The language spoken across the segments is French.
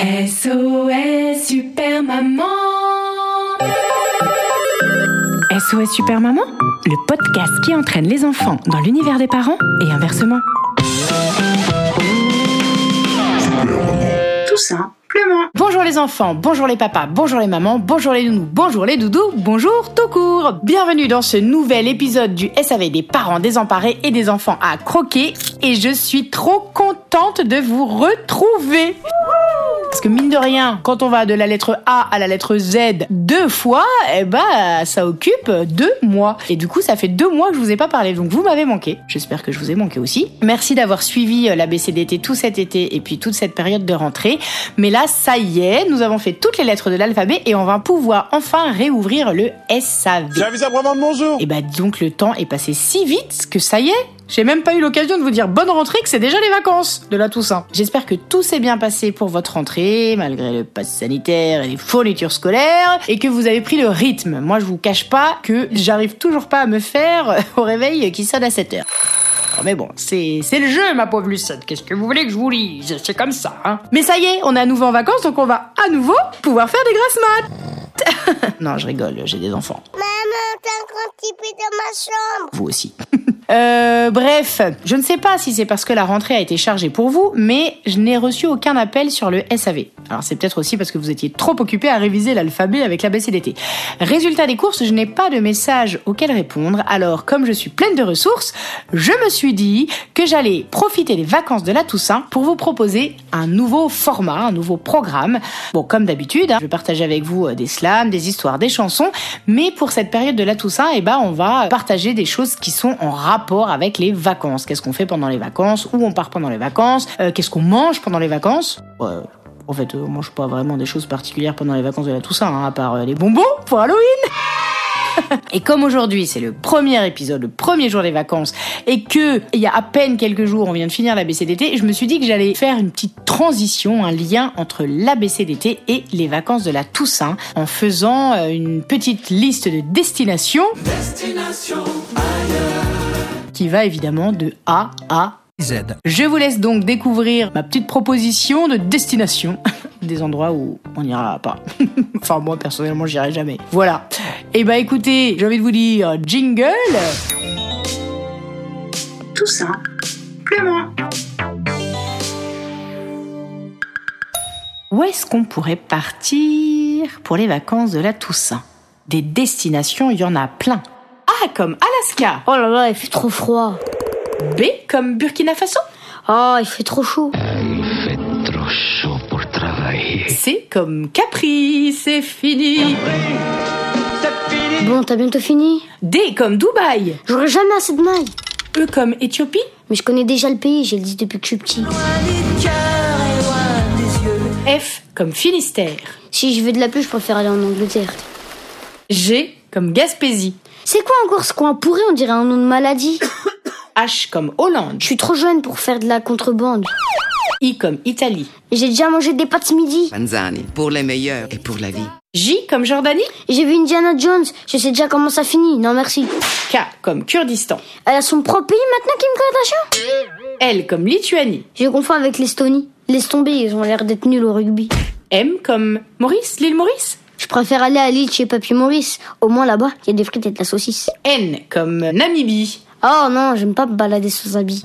SOS Super Maman SOS Super Maman, le podcast qui entraîne les enfants dans l'univers des parents et inversement. Tout simplement. Bonjour les enfants, bonjour les papas, bonjour les mamans, bonjour les nounous, bonjour les doudous, bonjour tout court. Bienvenue dans ce nouvel épisode du SAV des parents désemparés et des enfants à croquer. Et je suis trop contente de vous retrouver. Parce que mine de rien, quand on va de la lettre A à la lettre Z deux fois, eh ben ça occupe deux mois. Et du coup, ça fait deux mois que je vous ai pas parlé, donc vous m'avez manqué. J'espère que je vous ai manqué aussi. Merci d'avoir suivi euh, la BCDT tout cet été et puis toute cette période de rentrée. Mais là, ça y est, nous avons fait toutes les lettres de l'alphabet et on va pouvoir enfin réouvrir le SAV. J'avais vraiment de bonjour. Et bah donc le temps est passé si vite que ça y est. J'ai même pas eu l'occasion de vous dire bonne rentrée que c'est déjà les vacances de la Toussaint. J'espère que tout s'est bien passé pour votre rentrée, malgré le pass sanitaire et les fournitures scolaires, et que vous avez pris le rythme. Moi je vous cache pas que j'arrive toujours pas à me faire au réveil qui sonne à 7 heures. Oh, Mais bon, c'est le jeu, ma pauvre Lucette. Qu'est-ce que vous voulez que je vous lise? C'est comme ça, hein. Mais ça y est, on est à nouveau en vacances, donc on va à nouveau pouvoir faire des grasses maths. non, je rigole, j'ai des enfants. Maman, un grand petit peu dans ma chambre. Vous aussi. Euh, bref, je ne sais pas si c'est parce que la rentrée a été chargée pour vous, mais je n'ai reçu aucun appel sur le SAV. Alors c'est peut-être aussi parce que vous étiez trop occupé à réviser l'alphabet avec la BCDT. Résultat des courses, je n'ai pas de message auquel répondre, alors comme je suis pleine de ressources, je me suis dit que j'allais profiter des vacances de la Toussaint pour vous proposer un nouveau format, un nouveau programme. Bon, comme d'habitude, hein, je vais partager avec vous euh, des slams, des histoires, des chansons, mais pour cette période de la Toussaint, eh ben, on va partager des choses qui sont en rapport avec les vacances. Qu'est-ce qu'on fait pendant les vacances, où on part pendant les vacances, euh, qu'est-ce qu'on mange pendant les vacances? Ouais, en fait, euh, on mange pas vraiment des choses particulières pendant les vacances de la Toussaint, hein, à part euh, les bonbons pour Halloween. Et comme aujourd'hui c'est le premier épisode, le premier jour des vacances, et que il y a à peine quelques jours on vient de finir la BCDT, je me suis dit que j'allais faire une petite transition, un lien entre la BCDT et les vacances de la Toussaint, en faisant euh, une petite liste de destinations. Qui va évidemment de A à Z. je vous laisse donc découvrir ma petite proposition de destination. Des endroits où on n'ira pas. enfin, moi, personnellement, j'irai jamais. Voilà. Et bah écoutez, j'ai envie de vous dire jingle. Tout simplement. Où est-ce qu'on pourrait partir pour les vacances de la Toussaint? Des destinations, il y en a plein. A comme Alaska. Oh là là, il fait trop froid. B comme Burkina Faso. Oh, il fait trop chaud. trop chaud pour travailler. C comme Capri, c'est fini. Bon, t'as bientôt fini D comme Dubaï. J'aurai jamais assez de mailles. E comme Éthiopie. Mais je connais déjà le pays, j'ai le dit depuis que je suis petit. F comme Finistère. Si je veux de la pluie, je préfère aller en Angleterre. G comme Gaspésie. C'est quoi encore ce coin pourri On dirait un nom de maladie. H comme Hollande. Je suis trop jeune pour faire de la contrebande. I comme Italie. J'ai déjà mangé des pâtes ce midi. Panzani, pour les meilleurs et pour la vie. J comme Jordanie. J'ai vu Indiana Jones, je sais déjà comment ça finit. Non merci. K comme Kurdistan. Elle a son propre pays maintenant, Kim Kardashian? L comme Lituanie. Je confonds avec l'Estonie. Laisse tomber, ils ont l'air d'être nuls au rugby. M comme Maurice, l'île Maurice? Je préfère aller à l'île chez Papy Maurice. Au moins là-bas, il y a des frites et de la saucisse. N comme Namibie. Oh non, j'aime pas me balader sans habits.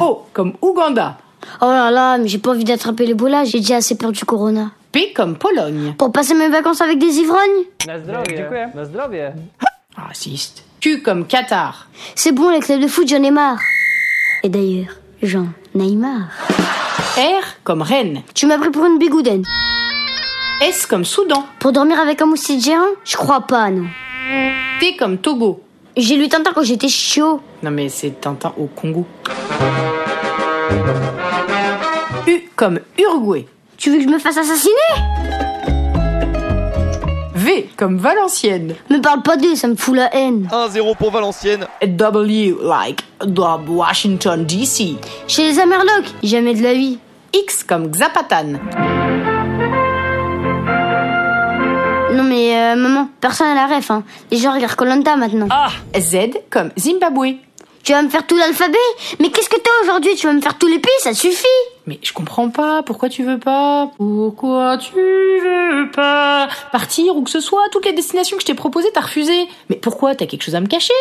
O comme Ouganda. Oh là là, mais j'ai pas envie d'attraper l'Ebola, j'ai déjà assez peur du corona. P comme Pologne. Pour passer mes vacances avec des ivrognes Raciste. Q comme Qatar. C'est bon, les clubs de foot, j'en ai marre. Et d'ailleurs, j'en ai marre. R comme Rennes. Tu m'as pris pour une bigoudaine. S comme Soudan. Pour dormir avec un moustique géant? Je crois pas, non. T comme Togo. J'ai lu Tintin quand j'étais chiot. Non mais c'est Tintin au Congo. U comme Uruguay. Tu veux que je me fasse assassiner? V comme Valenciennes. Me parle pas d'eux, ça me fout la haine. 1-0 pour Valenciennes. W like the Washington DC. Chez les Amerlocs, jamais de la vie. X comme Zapatan. Non mais euh, maman, personne à la ref, hein. Les gens regardent Colanta maintenant. Ah, Z comme Zimbabwe. Tu vas me faire tout l'alphabet? Mais qu'est-ce que t'as aujourd'hui? Tu vas me faire tous les pays, ça suffit Mais je comprends pas, pourquoi tu veux pas Pourquoi tu veux pas Partir ou que ce soit, toutes les destinations que je t'ai proposées, t'as refusé. Mais pourquoi T'as quelque chose à me cacher?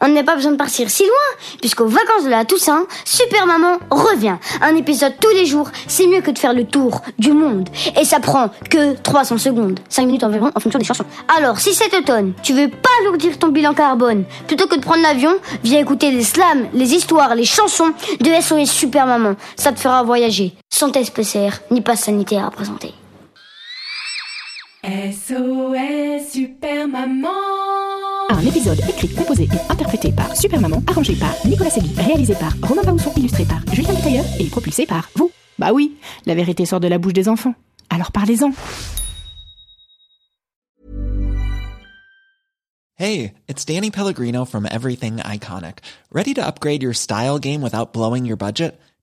On n'a pas besoin de partir si loin, puisqu'aux vacances de la Toussaint, Super Maman revient. Un épisode tous les jours, c'est mieux que de faire le tour du monde. Et ça prend que 300 secondes, 5 minutes environ en fonction des chansons. Alors, si cet automne, tu veux pas alourdir ton bilan carbone, plutôt que de prendre l'avion, viens écouter les slams, les histoires, les chansons de SOS Super Maman. Ça te fera voyager, sans test PCR, ni passe sanitaire à présenter. SOS Super Maman Un épisode écrit, composé et interprété par Super Maman, arrangé par Nicolas Segui, réalisé par Romain Baousson, illustré par Julien Tailleur et propulsé par vous. Bah oui, la vérité sort de la bouche des enfants. Alors parlez-en. Hey, it's Danny Pellegrino from Everything Iconic. Ready to upgrade your style game without blowing your budget?